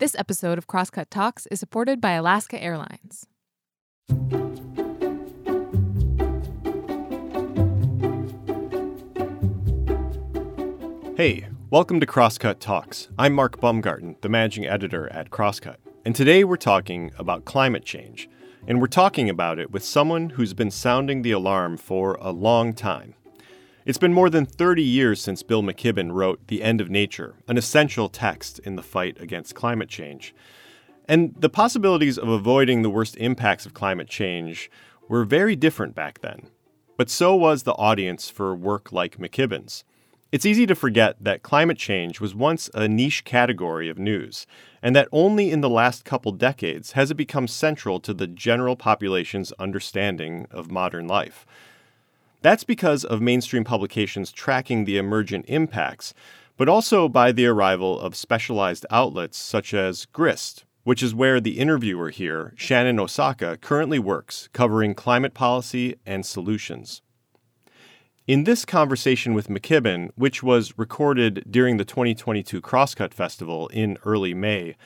This episode of Crosscut Talks is supported by Alaska Airlines. Hey, welcome to Crosscut Talks. I'm Mark Baumgarten, the managing editor at Crosscut. And today we're talking about climate change. And we're talking about it with someone who's been sounding the alarm for a long time. It's been more than 30 years since Bill McKibben wrote The End of Nature, an essential text in the fight against climate change. And the possibilities of avoiding the worst impacts of climate change were very different back then. But so was the audience for work like McKibben's. It's easy to forget that climate change was once a niche category of news, and that only in the last couple decades has it become central to the general population's understanding of modern life. That's because of mainstream publications tracking the emergent impacts, but also by the arrival of specialized outlets such as GRIST, which is where the interviewer here, Shannon Osaka, currently works, covering climate policy and solutions. In this conversation with McKibben, which was recorded during the 2022 Crosscut Festival in early May,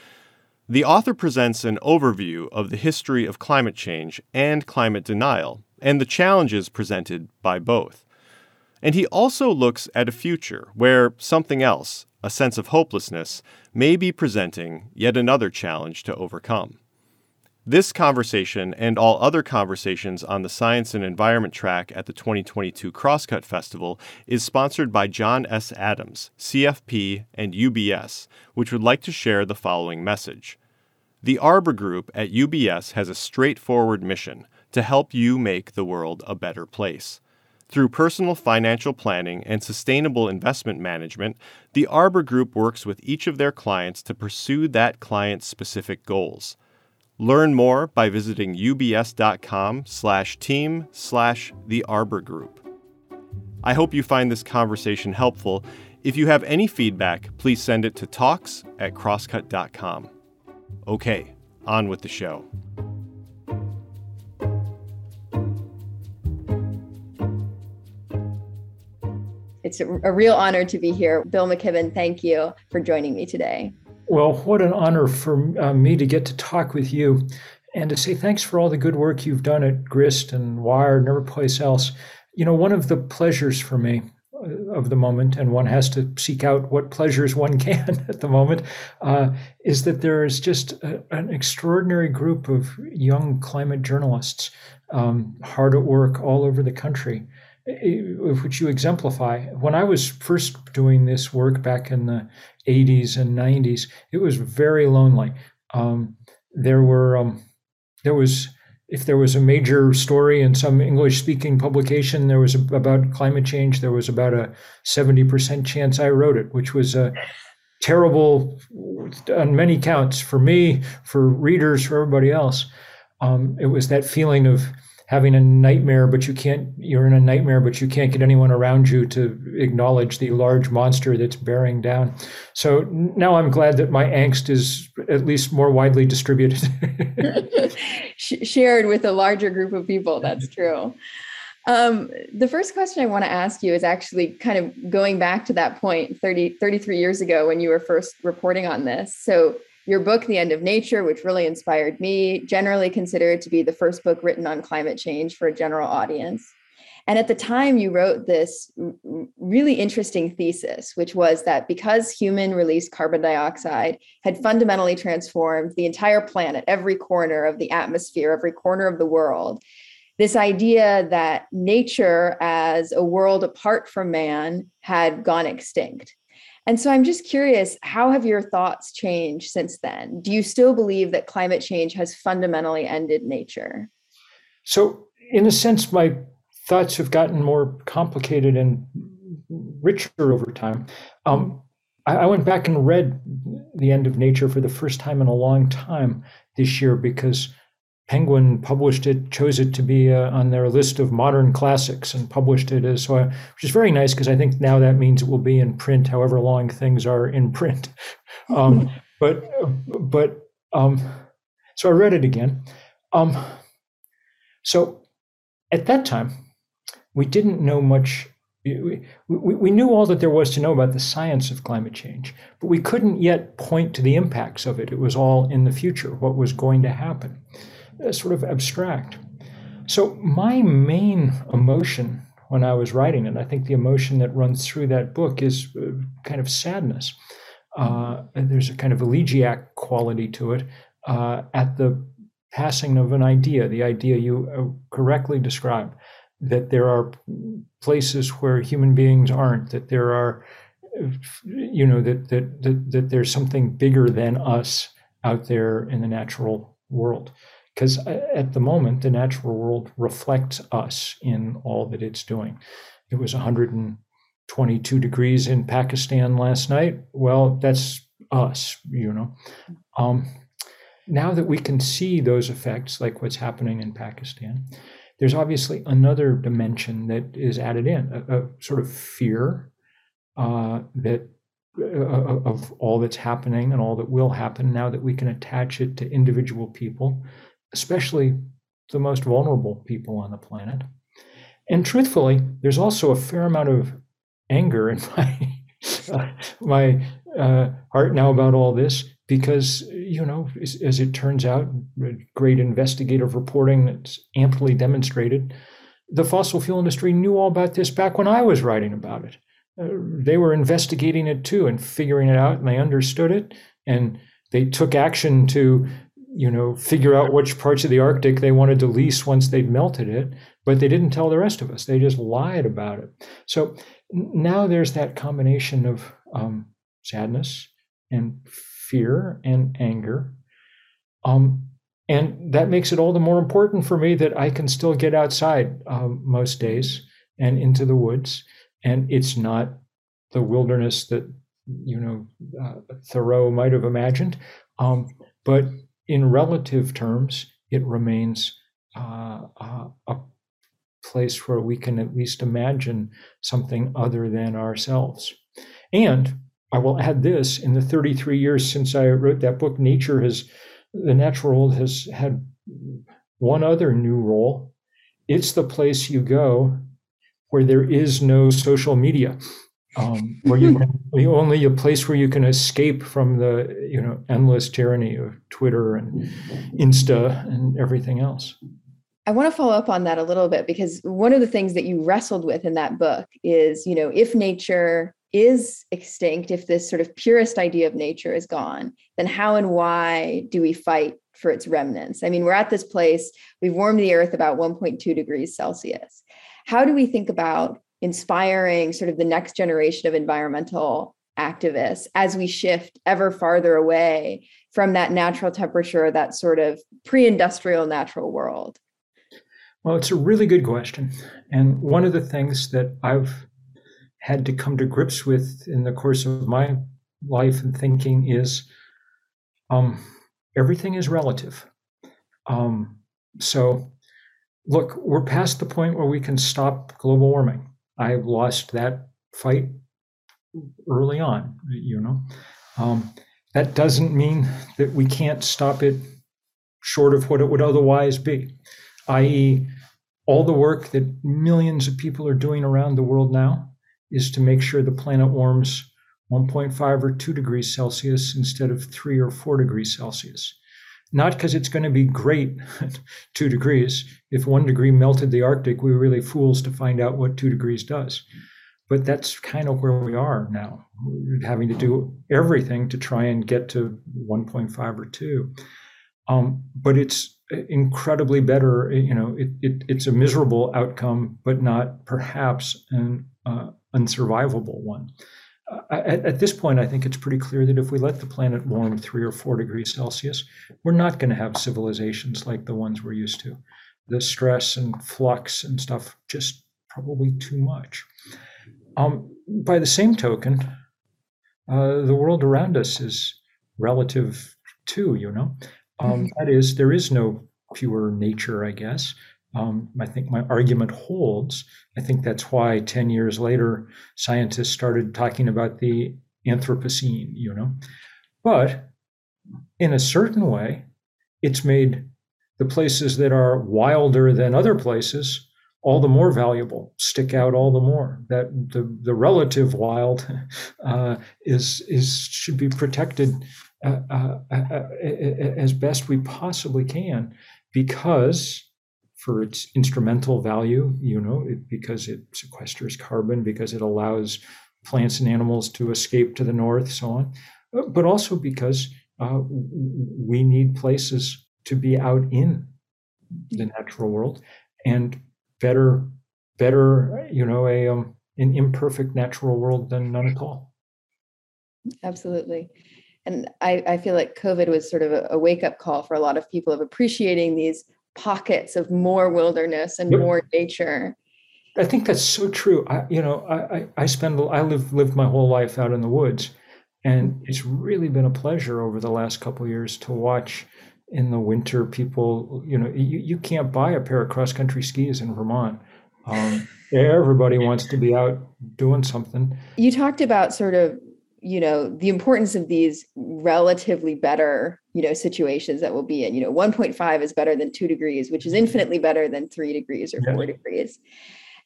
the author presents an overview of the history of climate change and climate denial, and the challenges presented by both. And he also looks at a future where something else, a sense of hopelessness, may be presenting yet another challenge to overcome. This conversation and all other conversations on the Science and Environment track at the 2022 Crosscut Festival is sponsored by John S. Adams, CFP, and UBS, which would like to share the following message. The Arbor Group at UBS has a straightforward mission to help you make the world a better place. Through personal financial planning and sustainable investment management, the Arbor Group works with each of their clients to pursue that client's specific goals. Learn more by visiting ubs.com slash team slash the Arbor Group. I hope you find this conversation helpful. If you have any feedback, please send it to talks at crosscut.com. Okay, on with the show. It's a, real honor to be here. Bill McKibben, thank you for joining me today. Well, what an honor for uh, me to get to talk with you and to say thanks for all the good work you've done at Grist and Wired and every place else. You know, one of the pleasures for me uh, of the moment, and one has to seek out what pleasures one can at the moment, uh, is that there is just a, an extraordinary group of young climate journalists um, hard at work all over the country which you exemplify. When I was first doing this work back in the 80s and 90s, it was very lonely. Um, there were um, there was if there was a major story in some English speaking publication, there was a, about climate change. There was about a 70% chance I wrote it, which was a terrible on many counts for me, for readers, for everybody else. Um, it was that feeling of having a nightmare, but you can't, you're in a nightmare, but you can't get anyone around you to acknowledge the large monster that's bearing down. So now I'm glad that my angst is at least more widely distributed. Shared with a larger group of people. That's true. Um, the first question I want to ask you is actually kind of going back to that point 30, 33 years ago when you were first reporting on this. So your book, The End of Nature, which really inspired me, generally considered to be the first book written on climate change for a general audience. And at the time, you wrote this really interesting thesis, which was that because human released carbon dioxide had fundamentally transformed the entire planet, every corner of the atmosphere, every corner of the world, this idea that nature as a world apart from man had gone extinct. And so I'm just curious, how have your thoughts changed since then? Do you still believe that climate change has fundamentally ended nature? So, in a sense, my thoughts have gotten more complicated and richer over time. Um, I, I went back and read The End of Nature for the first time in a long time this year because Penguin published it, chose it to be uh, on their list of modern classics, and published it as so, I, which is very nice because I think now that means it will be in print, however long things are in print. Um, but but um, so I read it again. Um, so at that time, we didn't know much We, we, we, knew all that there was to know about the science of climate change, but we couldn't yet point to the impacts of it. It was all in the future, what was going to happen, uh, sort of abstract. So, my main emotion when I was writing it, I think the emotion that runs through that book is uh, kind of sadness. Uh, there's a kind of elegiac quality to it uh, at the passing of an idea, the idea you uh, correctly described that there are places where human beings aren't, that there are, you know, that, that, that, that there's something bigger than us out there in the natural world. Because at the moment, the natural world reflects us in all that it's doing. It was 122 degrees in Pakistan last night. Well, that's us, you know. Um, now that we can see those effects, like what's happening in Pakistan, there's obviously another dimension that is added in a, a sort of fear uh, that uh, uh, of all that's happening and all that will happen now that we can attach it to individual people, especially the most vulnerable people on the planet. And truthfully, there's also a fair amount of anger in my uh, my uh, heart now about all this because you know as, as, it turns out great investigative reporting that's amply demonstrated the fossil fuel industry knew all about this back when i was writing about it uh, they were investigating it too and figuring it out and they understood it and they took action to you know figure out which parts of the arctic they wanted to lease once they'd melted it but they didn't tell the rest of us they just lied about it so now there's that combination of um, sadness and fear and anger. Um, and that makes it all the more important for me that I can still get outside um, most days and into the woods. And it's not the wilderness that, you know, uh, Thoreau might have imagined. Um, but in relative terms, it remains uh, uh, a place where we can at least imagine something other than ourselves. And I will add this in the 33 years since I wrote that book, nature has, the natural world has had one other new role. It's the place you go where there is no social media, um, where you can, only a place where you can escape from the you know endless tyranny of Twitter and Insta and everything else. I want to follow up on that a little bit because one of the things that you wrestled with in that book is, you know, if nature is extinct, if this sort of purest idea of nature is gone, then how and why do we fight for its remnants? I mean, we're at this place, we've warmed the earth about 1.2 degrees Celsius. How do we think about inspiring sort of the next generation of environmental activists as we shift ever farther away from that natural temperature, that sort of pre industrial natural world? Well, it's a really good question. And one of the things that I've had to come to grips with in the course of my life and thinking is um, everything is relative. Um, so, look, we're past the point where we can stop global warming. I have lost that fight early on, you know. Um, that doesn't mean that we can't stop it short of what it would otherwise be, i.e., all the work that millions of people are doing around the world now is to make sure the planet warms 1.5 or 2 degrees Celsius instead of 3 or 4 degrees Celsius. Not because it's going to be great, 2 degrees. If 1 degree melted the Arctic, we were really fools to find out what 2 degrees does. But that's kind of where we are now, We're having to do everything to try and get to 1.5 or 2. Um, but it's incredibly better. You know, it, it, it's a miserable outcome, but not perhaps an uh, unsurvivable one. At, at, this point, I think it's pretty clear that if we let the planet warm three or four degrees Celsius, we're not going to have civilizations like the ones we're used to. The stress and flux and stuff just probably too much. Um, by the same token, uh, the world around us is relative too, you know. Um, mm-hmm. that is, there is no pure nature, I guess um, I think my argument holds. I think that's why 10 years later, scientists started talking about the Anthropocene, you know. But in a certain way, it's made the places that are wilder than other places all the more valuable, stick out all the more. That the, the relative wild uh, is is should be protected uh, uh, uh, uh as best we possibly can, because for its instrumental value, you know, it, because it sequesters carbon, because it allows plants and animals to escape to the north, so on, uh, but also because we need places to be out in the natural world and better better you know a um, an imperfect natural world than none at all. Absolutely. And I, I feel like covid was sort of a, a wake-up call for a lot of people of appreciating these pockets of more wilderness and yep. more nature. I think that's so true. I you know i i, I spend i live lived my whole life out in the woods and it's really been a pleasure over the last couple years to watch in the winter people you know you, you can't buy a pair of cross country skis in vermont. Um, everybody wants to be out doing something. You talked about sort of you know the importance of these relatively better you know situations that we'll be in you know 1.5 is better than 2 degrees which is mm-hmm. infinitely better than 3 degrees or 4 degrees.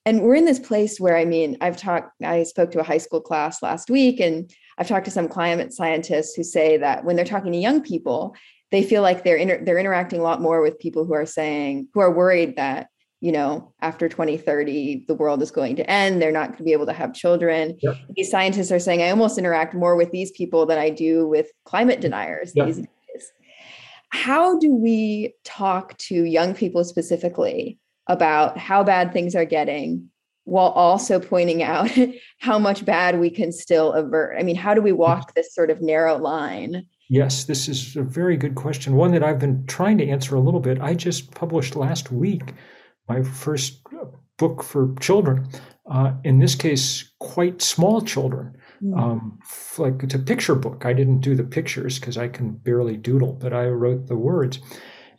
And we're in this place where i mean i've talked i spoke to a high school class last week and i've talked to some climate scientists who say that when they're talking to young people they feel like they're inter- they're interacting a lot more with people who are saying who are worried that you know after 2030 the world is going to end they're not going to be able to have children. These scientists are saying i almost interact more with these people than i do with climate deniers. These how do we talk to young people specifically about how bad things are getting while also pointing out how much bad we can still avert i mean how do we walk this sort of narrow line Yes, this is a very good question. One that I've been trying to answer a little bit. I just published last week my first book for children. Uh, in this case, quite small children. Mm. Um, like it's a picture book. I didn't do the pictures because I can barely doodle, but I wrote the words.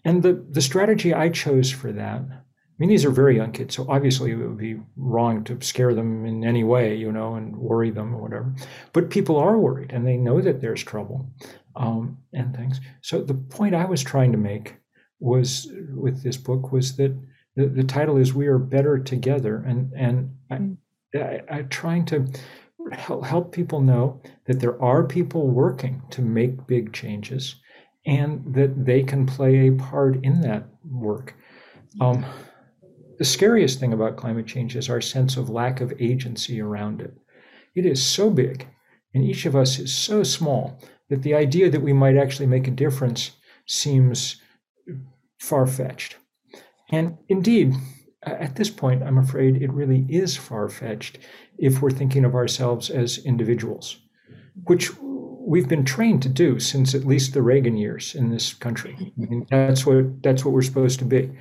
And the, the strategy I chose for that, I mean, these are very young kids, so obviously it would be wrong to scare them in any way, you know, and worry them or whatever. But people are worried and they know that there's trouble um, and things. So the point I was trying to make was with this book was that the, the title is "We Are Better Together," and and I, mm. I, I'm trying to help, help people know that there are people working to make big changes, and that they can play a part in that work. Um, the scariest thing about climate change is our sense of lack of agency around it. It is so big, and each of us is so small that the idea that we might actually make a difference seems far fetched. And indeed, at this point, I'm afraid it really is far fetched if we're thinking of ourselves as individuals, which we've been trained to do since at least the Reagan years in this country. I mean, that's what that's what we're supposed to be.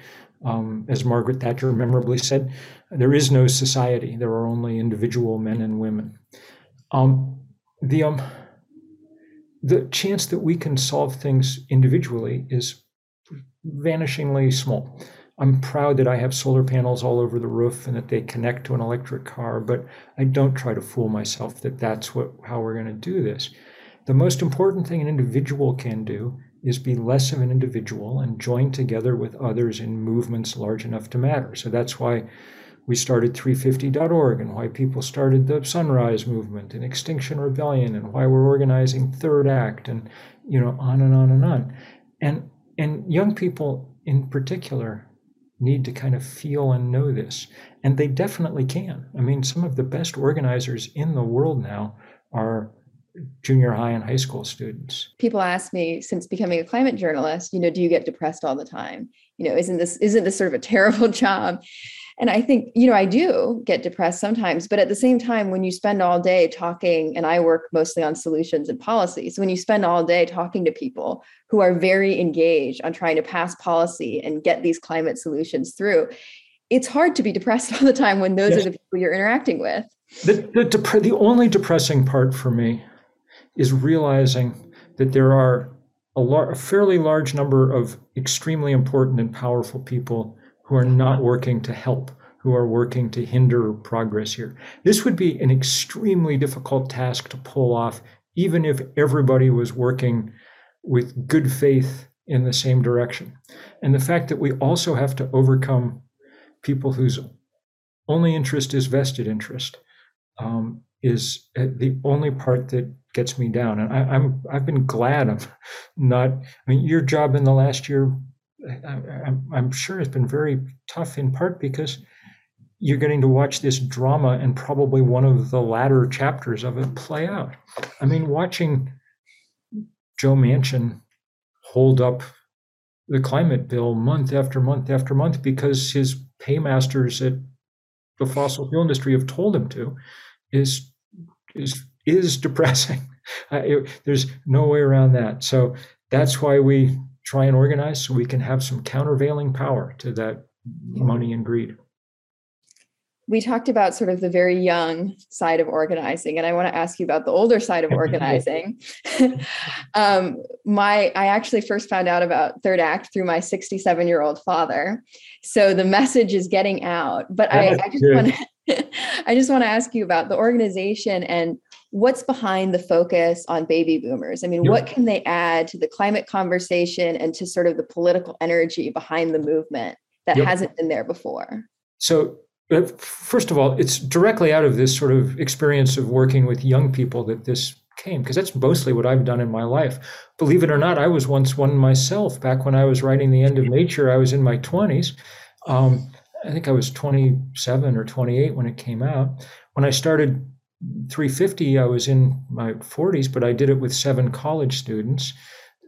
Um, as Margaret Thatcher memorably said, there is no society. There are only individual men and women. Um, the um, the chance that we can solve things individually is vanishingly small. I'm proud that I have solar panels all over the roof and that they connect to an electric car, but I don't try to fool myself that that's what how we're going to do this. The most important thing an individual can do is be less of an individual and join together with others in movements large enough to matter. So that's why we started 350.org and why people started the Sunrise Movement and Extinction Rebellion and why we're organizing Third Act and you know on and on and on. And and young people in particular need to kind of feel and know this. And they definitely can. I mean, some of the best organizers in the world now are junior high and high school students. People ask me since becoming a climate journalist, you know, do you get depressed all the time? You know, isn't this isn't this sort of a terrible job? And I think, you know, I do get depressed sometimes, but at the same time, when you spend all day talking, and I work mostly on solutions and policies, when you spend all day talking to people who are very engaged on trying to pass policy and get these climate solutions through, it's hard to be depressed all the time when those yes. are the people you're interacting with. The, the, dep- the only depressing part for me is realizing that there are a, lar- a fairly large number of extremely important and powerful people who are not working to help, who are working to hinder progress here. This would be an extremely difficult task to pull off, even if everybody was working with good faith in the same direction. And the fact that we also have to overcome people whose only interest is vested interest um, is uh, the only part that gets me down. And I, am I've been glad I'm not. I mean, your job in the last year, I, am sure it's been very tough in part because you're getting to watch this drama and probably one of the latter chapters of it play out. I mean, watching Joe Manchin hold up the climate bill month after month after month because his paymasters at the fossil fuel industry have told him to is is is depressing. Uh, it, there's no way around that. So that's why we try and organize so we can have some countervailing power to that money and greed. We talked about sort of the very young side of organizing and i want to ask you about the older side of organizing. Um, my i actually first found out about third act through my 67 year old father. So the message is getting out but I, I just want to i just want to ask you about the organization and what's behind the focus on baby boomers i mean yep. what can they add to the climate conversation and to sort of the political energy behind the movement that yep. hasn't been there before so first of all, it's directly out of this sort of experience of working with young people that this came, because that's mostly what I've done in my life. Believe it or not, I was once one myself. Back when I was writing The End of Nature, I was in my 20s. Um, I think I was 27 or 28 when it came out. When I started 350, I was in my 40s, but I did it with seven college students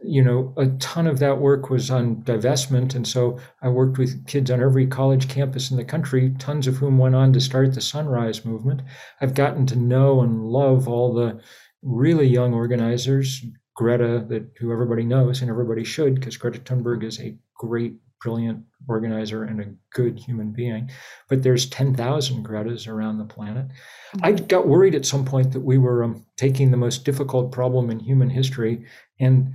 you know, a ton of that work was on divestment. And so I worked with kids on every college campus in the country, tons of whom went on to start the Sunrise Movement. I've gotten to know and love all the really young organizers, Greta, that who everybody knows and everybody should, because Greta Thunberg is a great, brilliant organizer and a good human being. But there's 10,000 Gretas around the planet. I got worried at some point that we were um, taking the most difficult problem in human history and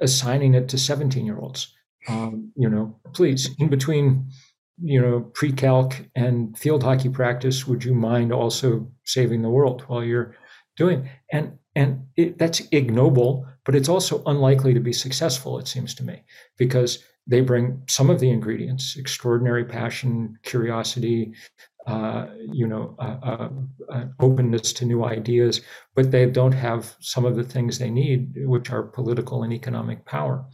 assigning it to 17 year olds. Um, you know, please, in between, you know, pre-calc and field hockey practice, would you mind also saving the world while you're doing? And and it, that's ignoble, but it's also unlikely to be successful. It seems to me because they bring some of the ingredients: extraordinary passion, curiosity, uh, you know, uh, uh, openness to new ideas, but they don't have some of the things they need, which are political and economic power.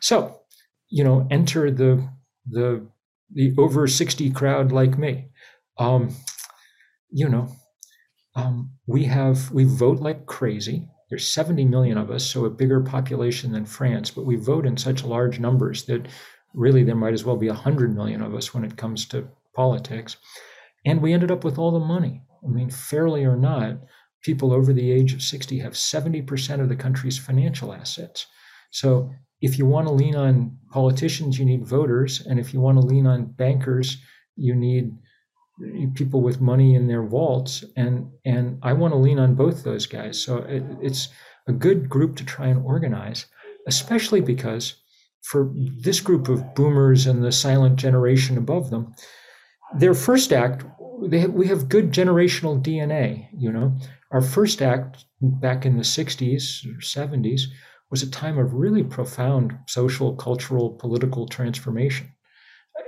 So, you know, enter the the the over sixty crowd like me. Um, you know, um, we have we vote like crazy. There's 70 million of us, so a bigger population than France, but we vote in such large numbers that really there might as well be 100 million of us when it comes to politics. And we ended up with all the money. I mean, fairly or not, people over the age of 60 have 70% of the country's financial assets. So if you want to lean on politicians, you need voters. And if you want to lean on bankers, you need people with money in their vaults. And, and I want to lean on both those guys. So it, it's a good group to try and organize, especially because for this group of boomers and the silent generation above them, their first act, they have, we have good generational DNA. You know, our first act back in the '60s or '70s was a time of really profound social, cultural, political transformation.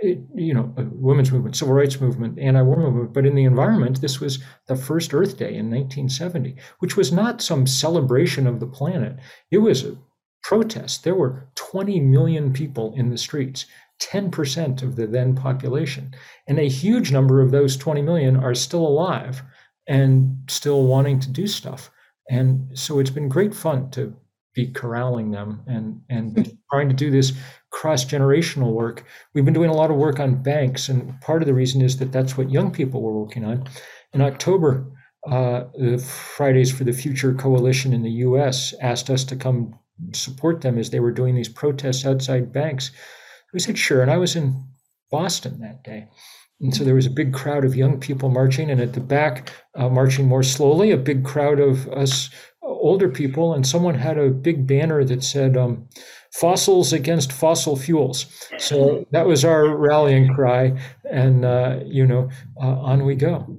You know, women's movement, civil rights movement, anti-war movement, but in the environment, this was the first Earth Day in 1970, which was not some celebration of the planet. It was a protest. There were 20 million people in the streets 10% of the then population. And a huge number of those 20 million are still alive and still wanting to do stuff. And so it's been great fun to be corralling them and, and hmm. trying to do this cross generational work. We've been doing a lot of work on banks, and part of the reason is that that's what young people were working on. In October, uh, the Fridays for the Future Coalition in the US asked us to come support them as they were doing these protests outside banks we said, sure. And I was in Boston that day. And so there was a big crowd of young people marching, and at the back, uh, marching more slowly, a big crowd of us older people. And someone had a big banner that said, um, Fossils against fossil fuels. So that was our rallying cry. And, uh, you know, uh, on we go.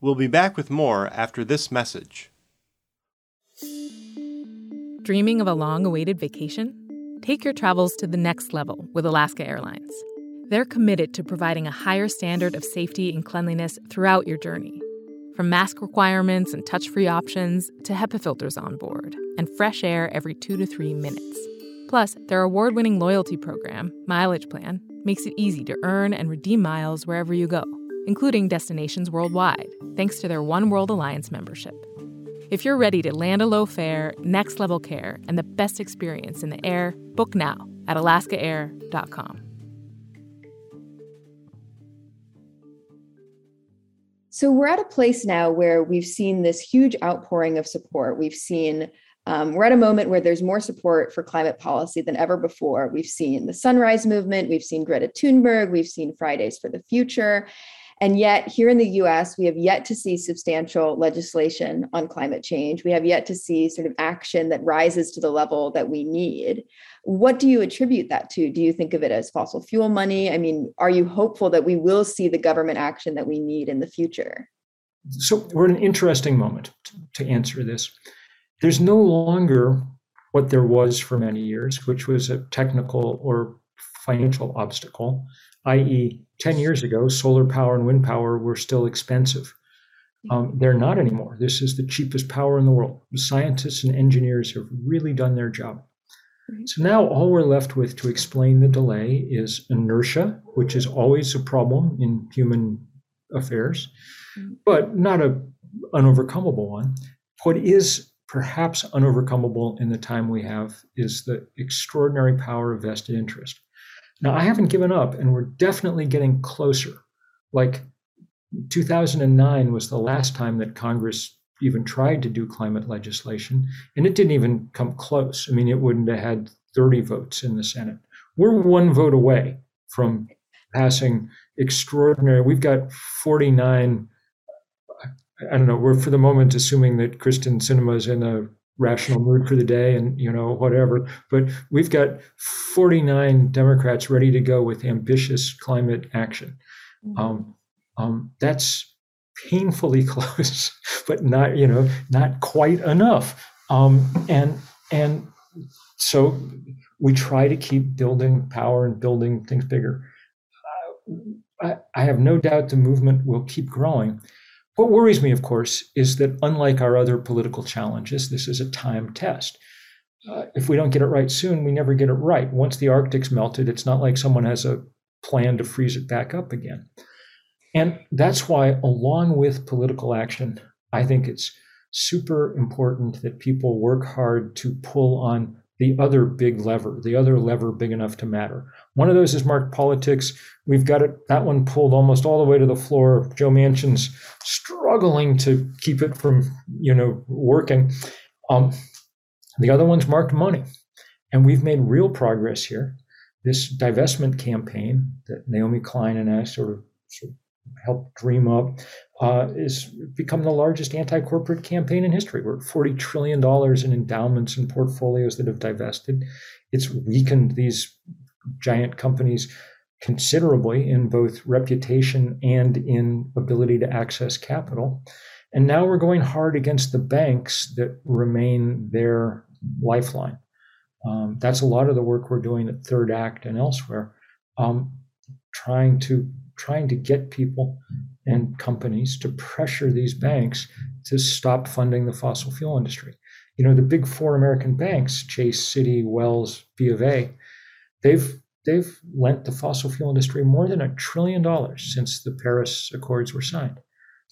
We'll be back with more after this message. Dreaming of a long awaited vacation? Take your travels to the next level with Alaska Airlines. They're committed to providing a higher standard of safety and cleanliness throughout your journey. From mask requirements and touch free options to HEPA filters on board and fresh air every two to three minutes. Plus, their award winning loyalty program, Mileage Plan, makes it easy to earn and redeem miles wherever you go, including destinations worldwide, thanks to their One World Alliance membership. If you're ready to land a low fare, next level care, and the best experience in the air, book now at alaskaair.com. So we're at a place now where we've seen this huge outpouring of support. We've seen um, we're at a moment where there's more support for climate policy than ever before. We've seen the Sunrise Movement, we've seen Greta Thunberg, we've seen Fridays for the Future. And yet, here in the US, we have yet to see substantial legislation on climate change. We have yet to see sort of action that rises to the level that we need. What do you attribute that to? Do you think of it as fossil fuel money? I mean, are you hopeful that we will see the government action that we need in the future? So, we're in an interesting moment to answer this. There's no longer what there was for many years, which was a technical or financial obstacle i.e., 10 years ago, solar power and wind power were still expensive. Um, they're not anymore. This is the cheapest power in the world. Scientists and engineers have really done their job. So now all we're left with to explain the delay is inertia, which is always a problem in human affairs, mm. but not a unovercomable one. What is perhaps unovercomable in the time we have is the extraordinary power of vested interest. Now, I haven't given up, and we're definitely getting closer. Like 2009 was the last time that Congress even tried to do climate legislation, and it didn't even come close. I mean, it wouldn't have had 30 votes in the Senate. We're one vote away from passing extraordinary. We've got 49. I don't know. We're for the moment assuming that Kyrsten Sinema is in a rational mood for the day and you know whatever but we've got 49 democrats ready to go with ambitious climate action mm-hmm. um, um, that's painfully close but not you know not quite enough um, and and so we try to keep building power and building things bigger uh, I, I have no doubt the movement will keep growing what worries me, of course, is that unlike our other political challenges, this is a time test. Uh, if we don't get it right soon, we never get it right. Once the Arctic's melted, it's not like someone has a plan to freeze it back up again. And that's why, along with political action, I think it's super important that people work hard to pull on the other big lever, the other lever big enough to matter. One of those is marked politics. We've got it that one pulled almost all the way to the floor. Joe Manchin's struggling to keep it from, you know, working. Um, the other one's marked money. And we've made real progress here. This divestment campaign that Naomi Klein and I sort of, sort of helped dream up uh, is become the largest anti-corporate campaign in history. We're at $40 trillion in endowments and portfolios that have divested. It's weakened these giant companies considerably in both reputation and in ability to access capital. And now we're going hard against the banks that remain their lifeline. Um, that's a lot of the work we're doing at Third Act and elsewhere, um, trying to trying to get people and companies to pressure these banks to stop funding the fossil fuel industry. You know, the big four American banks, Chase, Citi, Wells, B of A, they've they've lent the fossil fuel industry more than a trillion dollars since the Paris Accords were signed.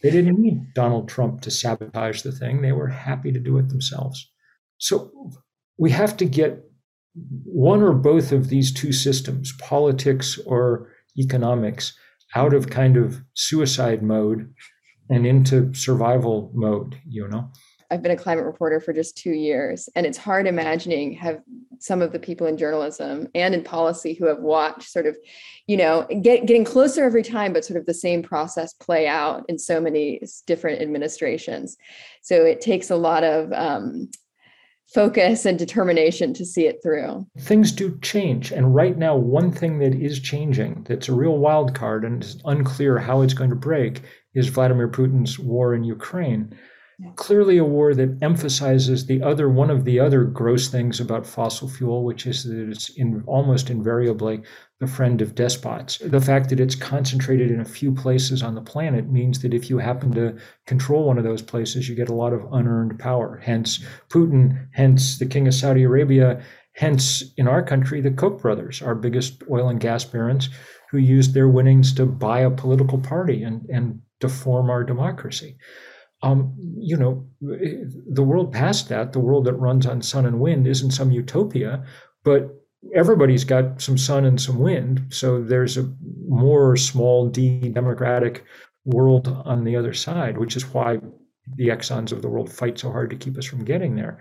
They didn't need Donald Trump to sabotage the thing. They were happy to do it themselves. So we have to get one or both of these two systems, politics or economics, out of kind of suicide mode and into survival mode, you know? I've been a climate reporter for just two years, and it's hard imagining have some of the people in journalism and in policy who have watched sort of, you know, get, getting closer every time, but sort of the same process play out in so many different administrations. So it takes a lot of um, focus and determination to see it through. Things do change. And right now, one thing that is changing that's a real wild card and it's unclear how it's going to break is Vladimir Putin's war in Ukraine. Clearly a war that emphasizes the other one of the other gross things about fossil fuel, which is that it's in, almost invariably the friend of despots. The fact that it's concentrated in a few places on the planet means that if you happen to control one of those places, you get a lot of unearned power. Hence Putin, hence the King of Saudi Arabia, hence in our country, the Koch brothers, our biggest oil and gas barons, who used their winnings to buy a political party and, and deform our democracy. Um, you know, the world past that, the world that runs on sun and wind, isn't some utopia, but everybody's got some sun and some wind. So there's a more small d democratic world on the other side, which is why the Exxons of the world fight so hard to keep us from getting there.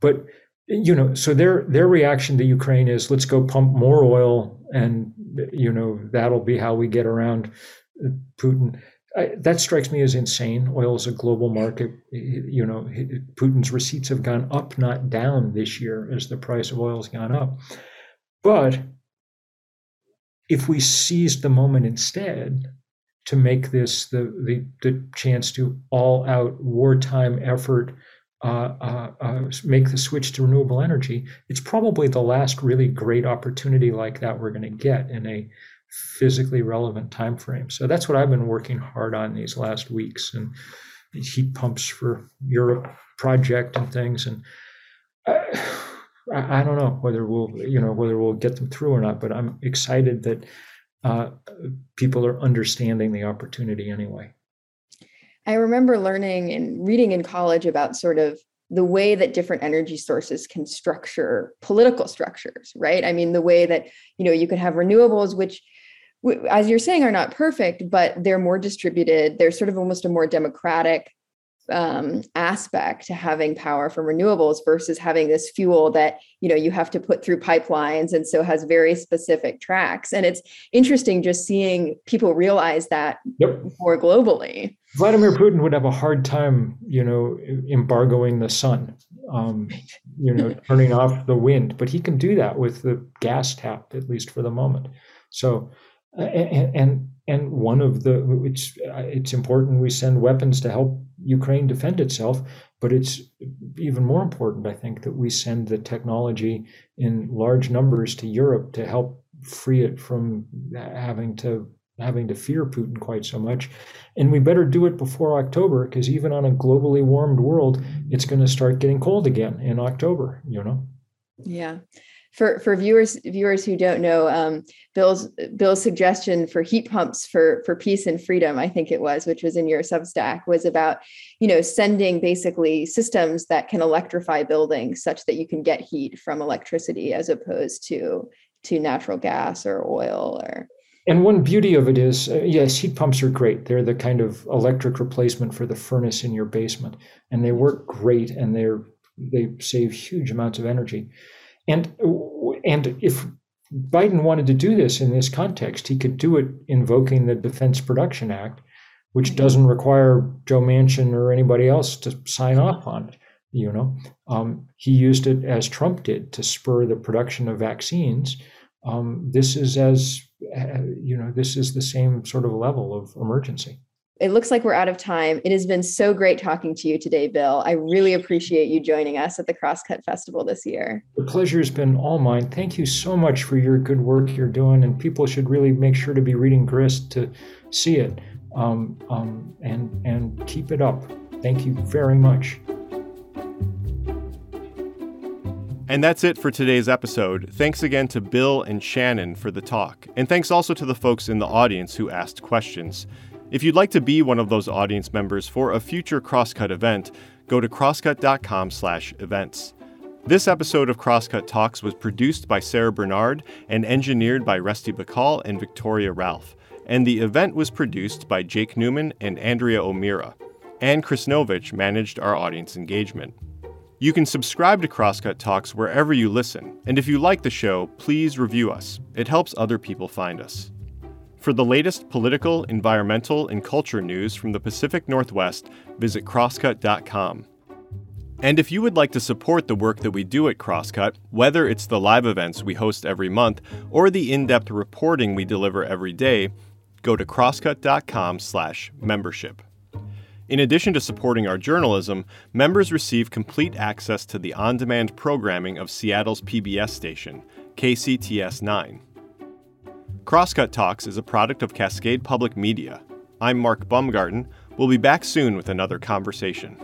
But you know, so their their reaction to Ukraine is let's go pump more oil, and you know that'll be how we get around Putin. I, that strikes me as insane. Oil is a global market. You know, Putin's receipts have gone up, not down, this year as the price of oil has gone up. But if we seized the moment instead to make this the, the, the chance to all out wartime effort, uh, uh, uh, make the switch to renewable energy, it's probably the last really great opportunity like that we're going to get in a physically relevant time frame. So that's what I've been working hard on these last weeks and heat pumps for Europe project and things. And I, I, don't know whether we'll, you know, whether we'll get them through or not, but I'm excited that uh, people are understanding the opportunity anyway. I remember learning and reading in college about sort of the way that different energy sources can structure political structures, right? I mean, the way that, you know, you could have renewables, which as you're saying are not perfect but they're more distributed. They're sort of almost a more democratic um, aspect to having power from renewables versus having this fuel that you know you have to put through pipelines and so has very specific tracks. And it's interesting just seeing people realize that yep. more globally. Vladimir putin would have a hard time you know embargoing the sun um, you know turning off the wind but he can do that with the gas tap at least for the moment. So and, and one of the it's it's important we send weapons to help Ukraine defend itself, but it's even more important, I think, that we send the technology in large numbers to Europe to help free it from having to having to fear Putin quite so much. And we better do it before October, because even on a globally warmed world, it's going to start getting cold again in October. You know. Yeah for for viewers viewers who don't know um, bill's bill's suggestion for heat pumps for for peace and freedom i think it was which was in your substack was about you know sending basically systems that can electrify buildings such that you can get heat from electricity as opposed to to natural gas or oil or and one beauty of it is, uh, yes, heat pumps are great. They're the kind of electric replacement for the furnace in your basement, and they work great, and they're they save huge amounts of energy. And and if Biden wanted to do this in this context, he could do it invoking the Defense Production Act, which mm-hmm. doesn't require Joe Manchin or anybody else to sign off on it. You know, um, he used it as Trump did to spur the production of vaccines. Um, this is as uh, you know, this is the same sort of level of emergency it looks like we're out of time. It has been so great talking to you today, Bill. I really appreciate you joining us at the Crosscut Festival this year. The pleasure has been all mine. Thank you so much for your good work you're doing, and people should really make sure to be reading Grist to see it, um, um, and and keep it up. Thank you very much. And that's it for today's episode. Thanks again to Bill and Shannon for the talk. And thanks also to the folks in the audience who asked questions. If you'd like to be one of those audience members for a future Crosscut event, go to crosscut.com/events. This episode of Crosscut Talks was produced by Sarah Bernard and engineered by Rusty Bacall and Victoria Ralph, and the event was produced by Jake Newman and Andrea O'Meara. Ann Krisnovich managed our audience engagement. You can subscribe to Crosscut Talks wherever you listen, and if you like the show, please review us. It helps other people find us. For the latest political, environmental, and culture news from the Pacific Northwest, visit crosscut.com. And if you would like to support the work that we do at Crosscut, whether it's the live events we host every month or the in-depth reporting we deliver every day, go to crosscut.com/membership. In addition to supporting our journalism, members receive complete access to the on demand programming of Seattle's PBS station, KCTS 9. Crosscut Talks is a product of Cascade Public Media. I'm Mark Baumgarten. We'll be back soon with another conversation.